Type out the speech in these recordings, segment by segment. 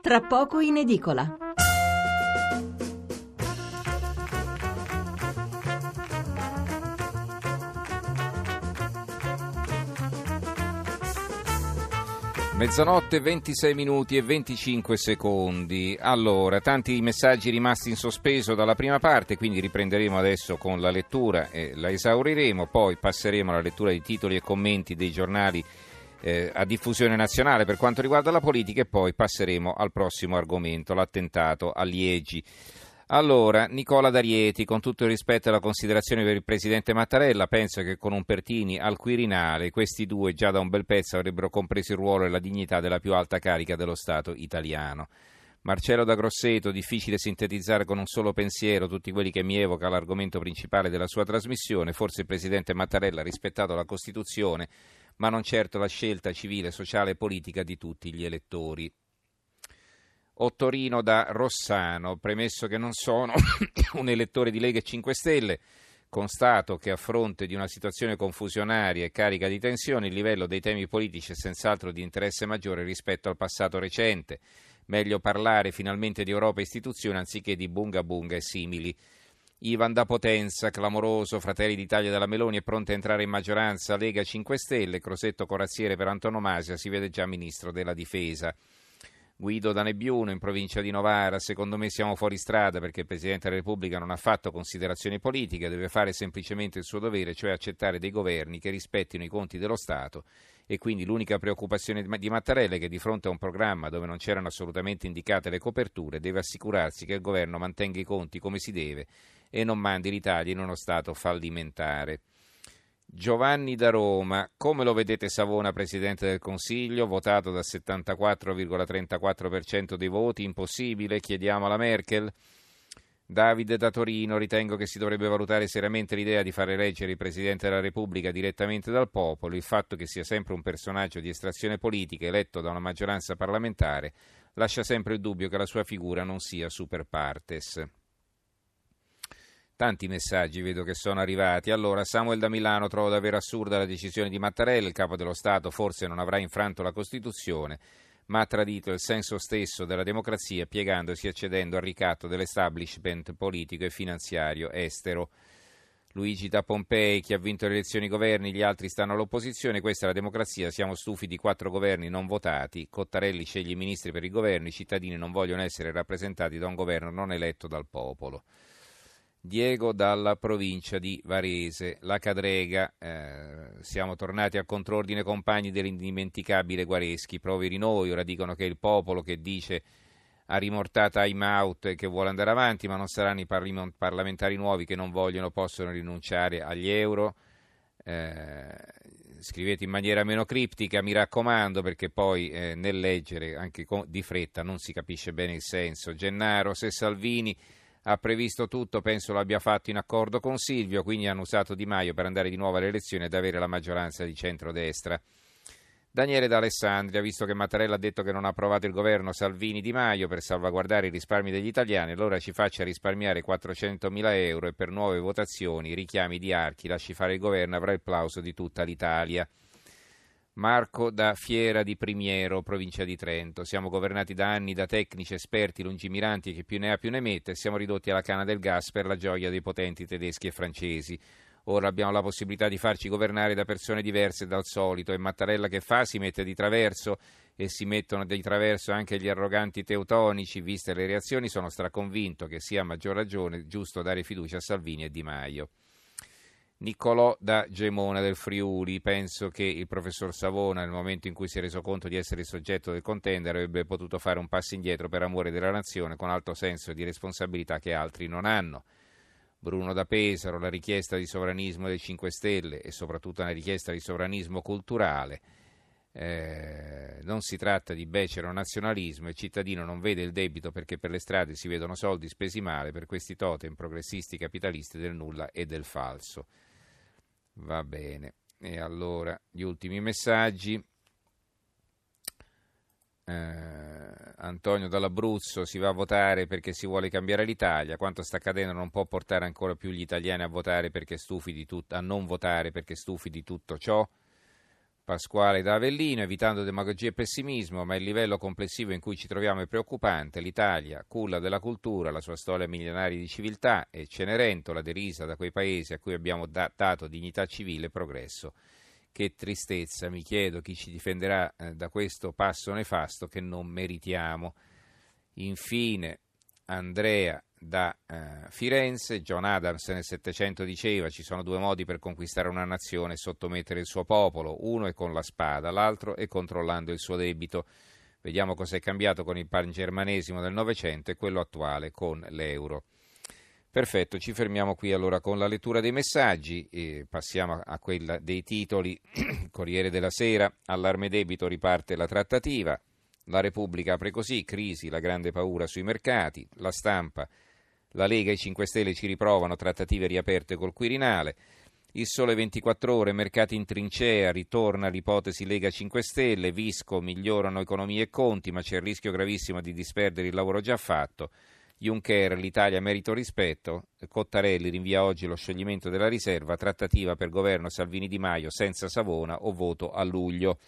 tra poco in edicola. Mezzanotte 26 minuti e 25 secondi. Allora, tanti messaggi rimasti in sospeso dalla prima parte, quindi riprenderemo adesso con la lettura e la esauriremo, poi passeremo alla lettura di titoli e commenti dei giornali eh, a diffusione nazionale per quanto riguarda la politica e poi passeremo al prossimo argomento, l'attentato a Liegi. Allora, Nicola D'Arieti, con tutto il rispetto e la considerazione per il presidente Mattarella, penso che con un Pertini al Quirinale questi due già da un bel pezzo avrebbero compreso il ruolo e la dignità della più alta carica dello Stato italiano. Marcello da Grosseto, difficile sintetizzare con un solo pensiero tutti quelli che mi evoca l'argomento principale della sua trasmissione. Forse il presidente Mattarella ha rispettato la Costituzione, ma non certo la scelta civile, sociale e politica di tutti gli elettori. Ottorino da Rossano, premesso che non sono un elettore di Lega e 5 Stelle, constato che a fronte di una situazione confusionaria e carica di tensioni il livello dei temi politici è senz'altro di interesse maggiore rispetto al passato recente. Meglio parlare finalmente di Europa e istituzioni anziché di bunga bunga e simili. Ivan da Potenza, clamoroso, Fratelli d'Italia della Meloni è pronto a entrare in maggioranza Lega 5 Stelle, Crosetto Corazziere per antonomasia, si vede già ministro della Difesa. Guido da Nebbiuno in provincia di Novara, secondo me siamo fuori strada perché il Presidente della Repubblica non ha fatto considerazioni politiche, deve fare semplicemente il suo dovere, cioè accettare dei governi che rispettino i conti dello Stato e quindi l'unica preoccupazione di Mattarella è che di fronte a un programma dove non c'erano assolutamente indicate le coperture deve assicurarsi che il governo mantenga i conti come si deve e non mandi l'Italia in uno stato fallimentare. Giovanni da Roma, come lo vedete Savona Presidente del Consiglio, votato dal 74,34% dei voti, impossibile, chiediamo alla Merkel. Davide da Torino, ritengo che si dovrebbe valutare seriamente l'idea di far eleggere il Presidente della Repubblica direttamente dal popolo, il fatto che sia sempre un personaggio di estrazione politica eletto da una maggioranza parlamentare lascia sempre il dubbio che la sua figura non sia super partes. Tanti messaggi vedo che sono arrivati. Allora, Samuel da Milano trovo davvero assurda la decisione di Mattarella. Il capo dello Stato forse non avrà infranto la Costituzione, ma ha tradito il senso stesso della democrazia piegandosi e accedendo al ricatto dell'establishment politico e finanziario estero. Luigi da Pompei, chi ha vinto le elezioni governi, gli altri stanno all'opposizione, questa è la democrazia, siamo stufi di quattro governi non votati, Cottarelli sceglie i ministri per i governi, i cittadini non vogliono essere rappresentati da un governo non eletto dal popolo. Diego dalla provincia di Varese, la Cadrega, eh, siamo tornati al contrordine compagni dell'indimenticabile Guareschi, poveri noi, ora dicono che è il popolo che dice a rimortata time out e che vuole andare avanti, ma non saranno i parlamentari nuovi che non vogliono, possono rinunciare agli euro. Eh, scrivete in maniera meno criptica, mi raccomando, perché poi eh, nel leggere anche di fretta non si capisce bene il senso. Gennaro, se Salvini ha previsto tutto, penso l'abbia fatto in accordo con Silvio, quindi hanno usato Di Maio per andare di nuovo alle elezioni ed avere la maggioranza di centrodestra. Daniele D'Alessandria, visto che Mattarella ha detto che non ha approvato il governo Salvini Di Maio per salvaguardare i risparmi degli italiani, allora ci faccia risparmiare 400 mila euro e per nuove votazioni, richiami di archi, lasci fare il governo, avrà il plauso di tutta l'Italia. Marco da Fiera di Primiero, provincia di Trento. Siamo governati da anni da tecnici esperti lungimiranti che più ne ha più ne mette e siamo ridotti alla canna del gas per la gioia dei potenti tedeschi e francesi. Ora abbiamo la possibilità di farci governare da persone diverse dal solito e Mattarella che fa? Si mette di traverso e si mettono di traverso anche gli arroganti teutonici. Viste le reazioni sono straconvinto che sia a maggior ragione giusto dare fiducia a Salvini e Di Maio. Niccolò da Gemona del Friuli. Penso che il professor Savona, nel momento in cui si è reso conto di essere il soggetto del contender, avrebbe potuto fare un passo indietro per amore della nazione, con alto senso di responsabilità che altri non hanno. Bruno da Pesaro, la richiesta di sovranismo dei 5 Stelle e soprattutto una richiesta di sovranismo culturale. Eh, non si tratta di becero nazionalismo, il cittadino non vede il debito perché per le strade si vedono soldi spesi male per questi totem progressisti capitalisti del nulla e del falso. Va bene. E allora gli ultimi messaggi. Eh, Antonio dall'Abruzzo si va a votare perché si vuole cambiare l'Italia. Quanto sta accadendo non può portare ancora più gli italiani a votare perché stufi di tutto, a non votare perché stufi di tutto ciò. Pasquale da Avellino, evitando demagogia e pessimismo, ma il livello complessivo in cui ci troviamo è preoccupante. L'Italia, culla della cultura, la sua storia millenaria di civiltà e Cenerentola derisa da quei paesi a cui abbiamo dato dignità civile e progresso. Che tristezza, mi chiedo chi ci difenderà eh, da questo passo nefasto che non meritiamo. Infine, Andrea da eh, Firenze, John Adams nel Settecento diceva ci sono due modi per conquistare una nazione e sottomettere il suo popolo, uno è con la spada, l'altro è controllando il suo debito. Vediamo cosa è cambiato con il pangermanesimo del Novecento e quello attuale con l'euro. Perfetto, ci fermiamo qui allora con la lettura dei messaggi e passiamo a quella dei titoli. Corriere della Sera, allarme debito riparte la trattativa. La Repubblica apre così, crisi, la grande paura sui mercati. La stampa, la Lega e i 5 Stelle ci riprovano, trattative riaperte col Quirinale. Il sole 24 ore, mercati in trincea, ritorna l'ipotesi Lega 5 Stelle, Visco, migliorano economia e conti, ma c'è il rischio gravissimo di disperdere il lavoro già fatto. Juncker, l'Italia merito rispetto. Cottarelli rinvia oggi lo scioglimento della riserva, trattativa per governo Salvini Di Maio senza Savona o voto a luglio.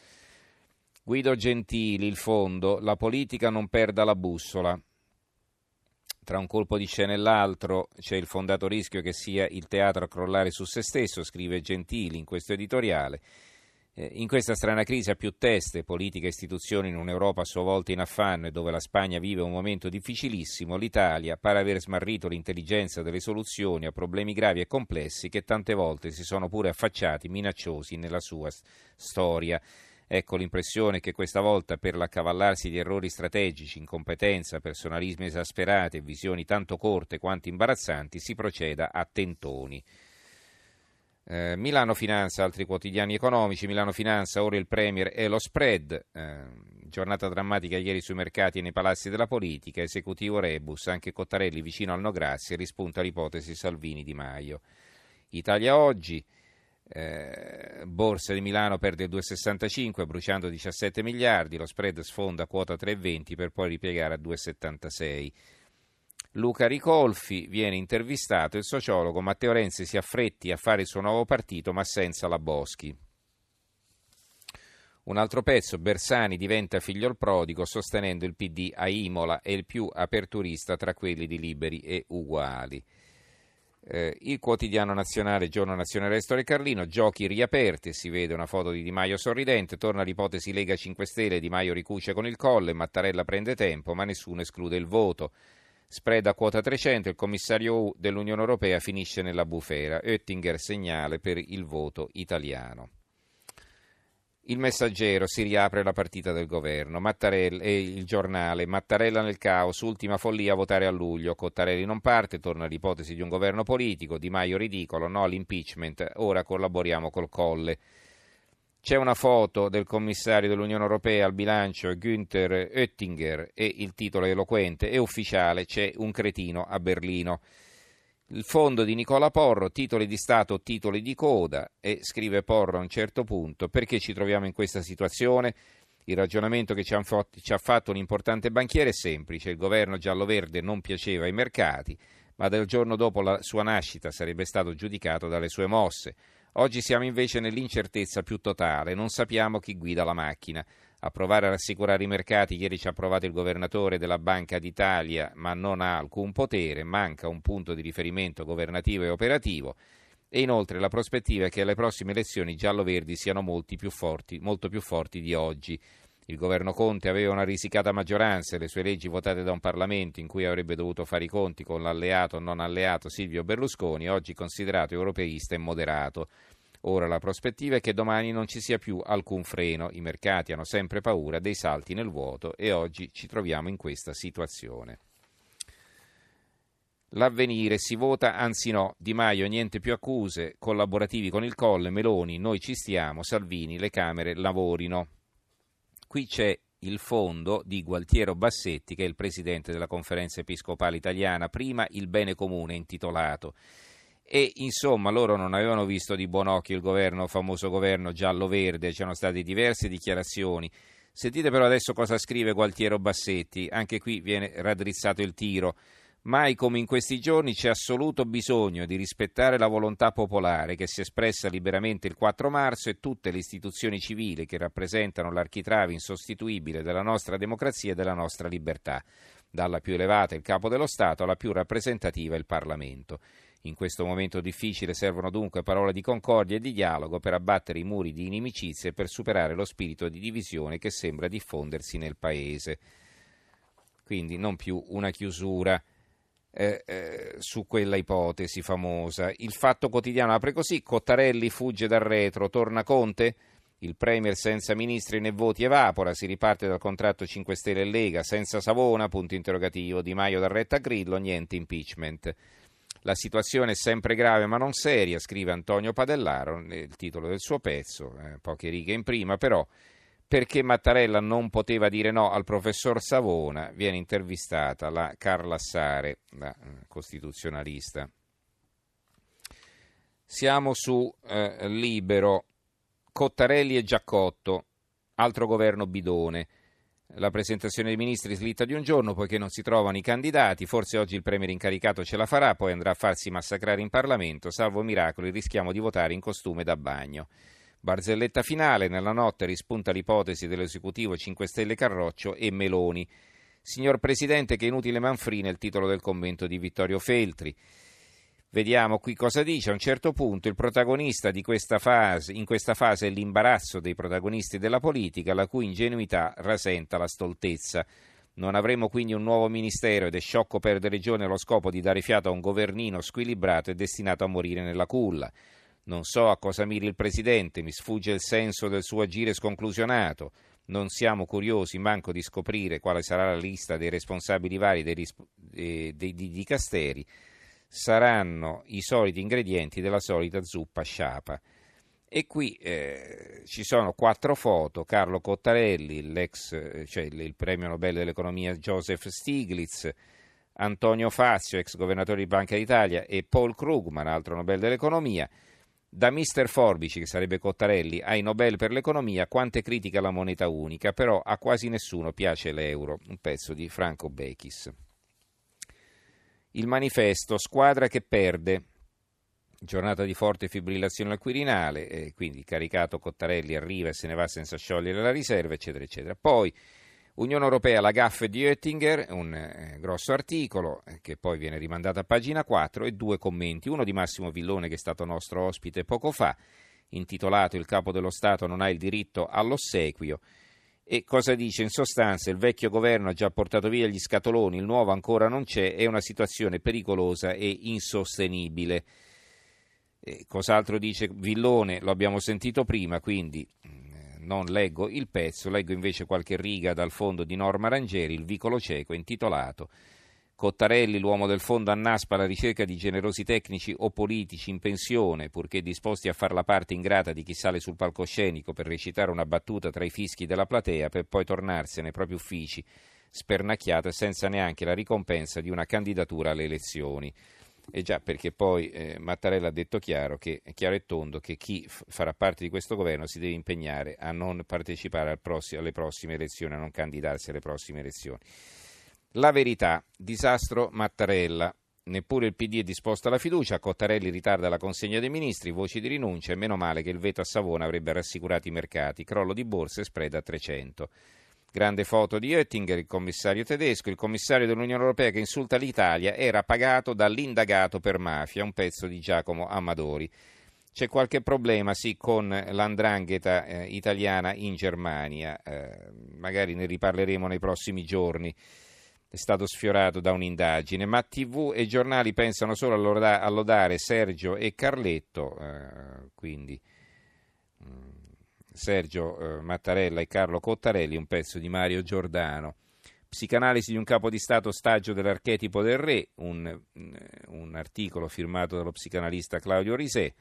Guido Gentili, il fondo, la politica non perda la bussola. Tra un colpo di scena e l'altro c'è il fondato rischio che sia il teatro a crollare su se stesso, scrive Gentili in questo editoriale. Eh, in questa strana crisi a più teste, politica e istituzioni in un'Europa a sua volta in affanno e dove la Spagna vive un momento difficilissimo, l'Italia pare aver smarrito l'intelligenza delle soluzioni a problemi gravi e complessi che tante volte si sono pure affacciati minacciosi nella sua storia. Ecco l'impressione che questa volta per l'accavallarsi di errori strategici, incompetenza, personalismi esasperati e visioni tanto corte quanto imbarazzanti si proceda a tentoni. Eh, Milano Finanza, altri quotidiani economici, Milano Finanza, ora il Premier e lo spread, eh, giornata drammatica ieri sui mercati e nei palazzi della politica, esecutivo Rebus, anche Cottarelli vicino al no grazie, rispunta l'ipotesi Salvini Di Maio. Italia oggi, eh, Borsa di Milano perde il 2,65 bruciando 17 miliardi, lo spread sfonda quota 3,20 per poi ripiegare a 2,76. Luca Ricolfi viene intervistato, il sociologo Matteo Renzi si affretti a fare il suo nuovo partito ma senza la Boschi. Un altro pezzo, Bersani diventa figlio prodigo sostenendo il PD a Imola e il più aperturista tra quelli di liberi e uguali. Eh, il quotidiano nazionale, giorno nazionale Restore Carlino, giochi riaperti, si vede una foto di Di Maio sorridente, torna l'ipotesi Lega 5 Stelle, Di Maio ricuce con il colle, Mattarella prende tempo ma nessuno esclude il voto. Spread a quota 300, il commissario dell'Unione Europea finisce nella bufera. Oettinger segnale per il voto italiano. Il messaggero si riapre la partita del governo. Mattarella, e il giornale Mattarella nel caos, ultima follia a votare a luglio. Cottarelli non parte, torna l'ipotesi di un governo politico. Di Maio ridicolo, no all'impeachment. Ora collaboriamo col Colle. C'è una foto del commissario dell'Unione Europea al bilancio Günther Oettinger e il titolo è eloquente e ufficiale c'è un cretino a Berlino. Il fondo di Nicola Porro, titoli di Stato, titoli di coda e scrive Porro a un certo punto perché ci troviamo in questa situazione? Il ragionamento che ci ha fatto un importante banchiere è semplice, il governo giallo-verde non piaceva ai mercati, ma del giorno dopo la sua nascita sarebbe stato giudicato dalle sue mosse. Oggi siamo invece nell'incertezza più totale, non sappiamo chi guida la macchina. A provare a rassicurare i mercati, ieri ci ha provato il governatore della Banca d'Italia, ma non ha alcun potere, manca un punto di riferimento governativo e operativo. E inoltre la prospettiva è che alle prossime elezioni giallo-verdi siano più forti, molto più forti di oggi. Il governo Conte aveva una risicata maggioranza e le sue leggi votate da un Parlamento in cui avrebbe dovuto fare i conti con l'alleato o non alleato Silvio Berlusconi, oggi considerato europeista e moderato. Ora la prospettiva è che domani non ci sia più alcun freno, i mercati hanno sempre paura dei salti nel vuoto e oggi ci troviamo in questa situazione. L'avvenire si vota, anzi no, Di Maio niente più accuse, collaborativi con il Colle, Meloni, noi ci stiamo, Salvini, le Camere lavorino. Qui c'è il fondo di Gualtiero Bassetti, che è il presidente della conferenza episcopale italiana, prima il bene comune intitolato. E insomma loro non avevano visto di buon occhio il governo, famoso governo giallo-verde, c'erano state diverse dichiarazioni. Sentite però adesso cosa scrive Gualtiero Bassetti, anche qui viene raddrizzato il tiro. Mai come in questi giorni c'è assoluto bisogno di rispettare la volontà popolare che si è espressa liberamente il 4 marzo e tutte le istituzioni civili che rappresentano l'architrave insostituibile della nostra democrazia e della nostra libertà, dalla più elevata il capo dello Stato alla più rappresentativa il Parlamento. In questo momento difficile servono dunque parole di concordia e di dialogo per abbattere i muri di inimicizia e per superare lo spirito di divisione che sembra diffondersi nel Paese. Quindi non più una chiusura eh, eh, su quella ipotesi famosa. Il fatto quotidiano apre così: Cottarelli fugge dal retro, torna Conte? Il Premier senza ministri né voti evapora, si riparte dal contratto 5 Stelle e Lega, senza Savona, punto interrogativo, Di Maio dal retta a Grillo, niente impeachment. La situazione è sempre grave ma non seria, scrive Antonio Padellaro nel titolo del suo pezzo, eh, poche righe in prima, però perché Mattarella non poteva dire no al professor Savona, viene intervistata la Carla Sare, la eh, costituzionalista. Siamo su eh, Libero, Cottarelli e Giacotto, altro governo bidone. La presentazione dei ministri slitta di un giorno poiché non si trovano i candidati, forse oggi il Premier incaricato ce la farà, poi andrà a farsi massacrare in Parlamento, salvo miracoli rischiamo di votare in costume da bagno. Barzelletta finale, nella notte rispunta l'ipotesi dell'esecutivo 5 Stelle Carroccio e Meloni. Signor Presidente, che inutile manfrina il titolo del commento di Vittorio Feltri. Vediamo qui cosa dice. A un certo punto il protagonista di questa fase, in questa fase è l'imbarazzo dei protagonisti della politica, la cui ingenuità rasenta la stoltezza. Non avremo quindi un nuovo ministero ed è sciocco perdere giorni allo scopo di dare fiato a un governino squilibrato e destinato a morire nella culla. Non so a cosa miri il Presidente, mi sfugge il senso del suo agire sconclusionato. Non siamo curiosi manco di scoprire quale sarà la lista dei responsabili vari dei, dei, dei, dei dicasteri. Saranno i soliti ingredienti della solita zuppa sciapa. E qui eh, ci sono quattro foto, Carlo Cottarelli, l'ex, eh, cioè il premio Nobel dell'economia Joseph Stiglitz, Antonio Fazio, ex governatore di Banca d'Italia, e Paul Krugman, altro Nobel dell'economia. Da Mister Forbici, che sarebbe Cottarelli, ai Nobel per l'economia, quante critiche alla moneta unica, però a quasi nessuno piace l'euro. Un pezzo di Franco Bechis. Il manifesto, squadra che perde. Giornata di forte fibrillazione al Quirinale, eh, quindi caricato Cottarelli arriva e se ne va senza sciogliere la riserva, eccetera, eccetera. Poi Unione Europea, la gaffe di Oettinger, un eh, grosso articolo eh, che poi viene rimandato a pagina 4 e due commenti, uno di Massimo Villone che è stato nostro ospite poco fa, intitolato Il capo dello Stato non ha il diritto all'ossequio. E cosa dice? In sostanza il vecchio governo ha già portato via gli scatoloni, il nuovo ancora non c'è, è una situazione pericolosa e insostenibile. E cos'altro dice Villone? Lo abbiamo sentito prima, quindi non leggo il pezzo, leggo invece qualche riga dal fondo di Norma Rangieri, il vicolo cieco, intitolato Cottarelli, l'uomo del fondo annaspa alla ricerca di generosi tecnici o politici in pensione, purché disposti a far la parte ingrata di chi sale sul palcoscenico per recitare una battuta tra i fischi della platea per poi tornarsene ai propri uffici spernacchiate senza neanche la ricompensa di una candidatura alle elezioni. E già perché poi eh, Mattarella ha detto chiaro, che, chiaro e tondo che chi f- farà parte di questo governo si deve impegnare a non partecipare al prossimo, alle prossime elezioni, a non candidarsi alle prossime elezioni. La verità, disastro Mattarella. Neppure il PD è disposto alla fiducia, Cottarelli ritarda la consegna dei ministri, voci di rinuncia e meno male che il veto a Savona avrebbe rassicurato i mercati, crollo di borse e spread a 300. Grande foto di Oettinger, il commissario tedesco, il commissario dell'Unione Europea che insulta l'Italia, era pagato dall'indagato per mafia, un pezzo di Giacomo Amadori. C'è qualche problema, sì, con l'andrangheta eh, italiana in Germania, eh, magari ne riparleremo nei prossimi giorni. È stato sfiorato da un'indagine, ma TV e giornali pensano solo a lodare Sergio e Carletto, eh, quindi Sergio eh, Mattarella e Carlo Cottarelli, un pezzo di Mario Giordano. Psicanalisi di un capo di Stato, stagio dell'archetipo del re, un, eh, un articolo firmato dallo psicanalista Claudio Risè.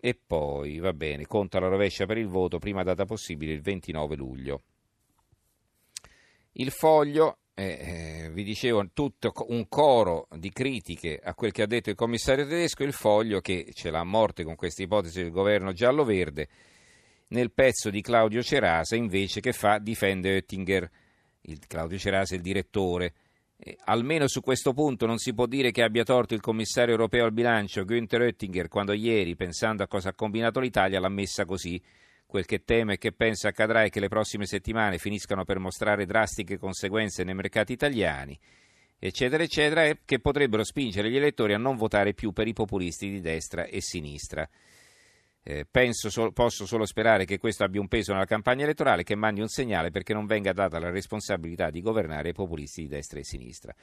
E poi, va bene, conta la rovescia per il voto, prima data possibile il 29 luglio. Il foglio, eh, eh, vi dicevo, tutto un coro di critiche a quel che ha detto il commissario tedesco, il foglio che ce l'ha a morte con questa ipotesi del governo giallo-verde nel pezzo di Claudio Cerasa invece che fa difende Oettinger, il Claudio Cerasa è il direttore, Eh, almeno su questo punto non si può dire che abbia torto il commissario europeo al bilancio. Günther Oettinger quando ieri, pensando a cosa ha combinato l'Italia, l'ha messa così. Quel che teme e che pensa accadrà è che le prossime settimane finiscano per mostrare drastiche conseguenze nei mercati italiani, eccetera, eccetera, e che potrebbero spingere gli elettori a non votare più per i populisti di destra e sinistra. Eh, penso, so, posso solo sperare che questo abbia un peso nella campagna elettorale, che mandi un segnale perché non venga data la responsabilità di governare ai populisti di destra e sinistra.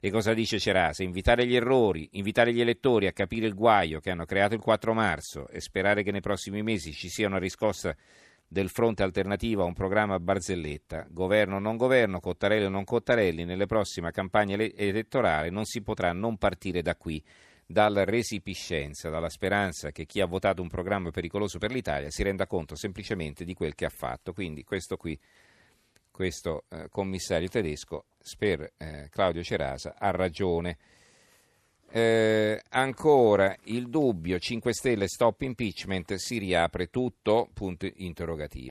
E cosa dice Cerasa? Invitare gli errori, invitare gli elettori a capire il guaio che hanno creato il 4 marzo e sperare che nei prossimi mesi ci sia una riscossa del fronte alternativo a un programma barzelletta, governo o non governo, Cottarelli o non Cottarelli, nelle prossime campagne elettorali non si potrà non partire da qui dalla resipiscenza, dalla speranza che chi ha votato un programma pericoloso per l'Italia si renda conto semplicemente di quel che ha fatto. Quindi questo qui, questo eh, commissario tedesco, per eh, Claudio Cerasa, ha ragione. Eh, ancora il dubbio 5 Stelle stop impeachment si riapre tutto punto interrogativo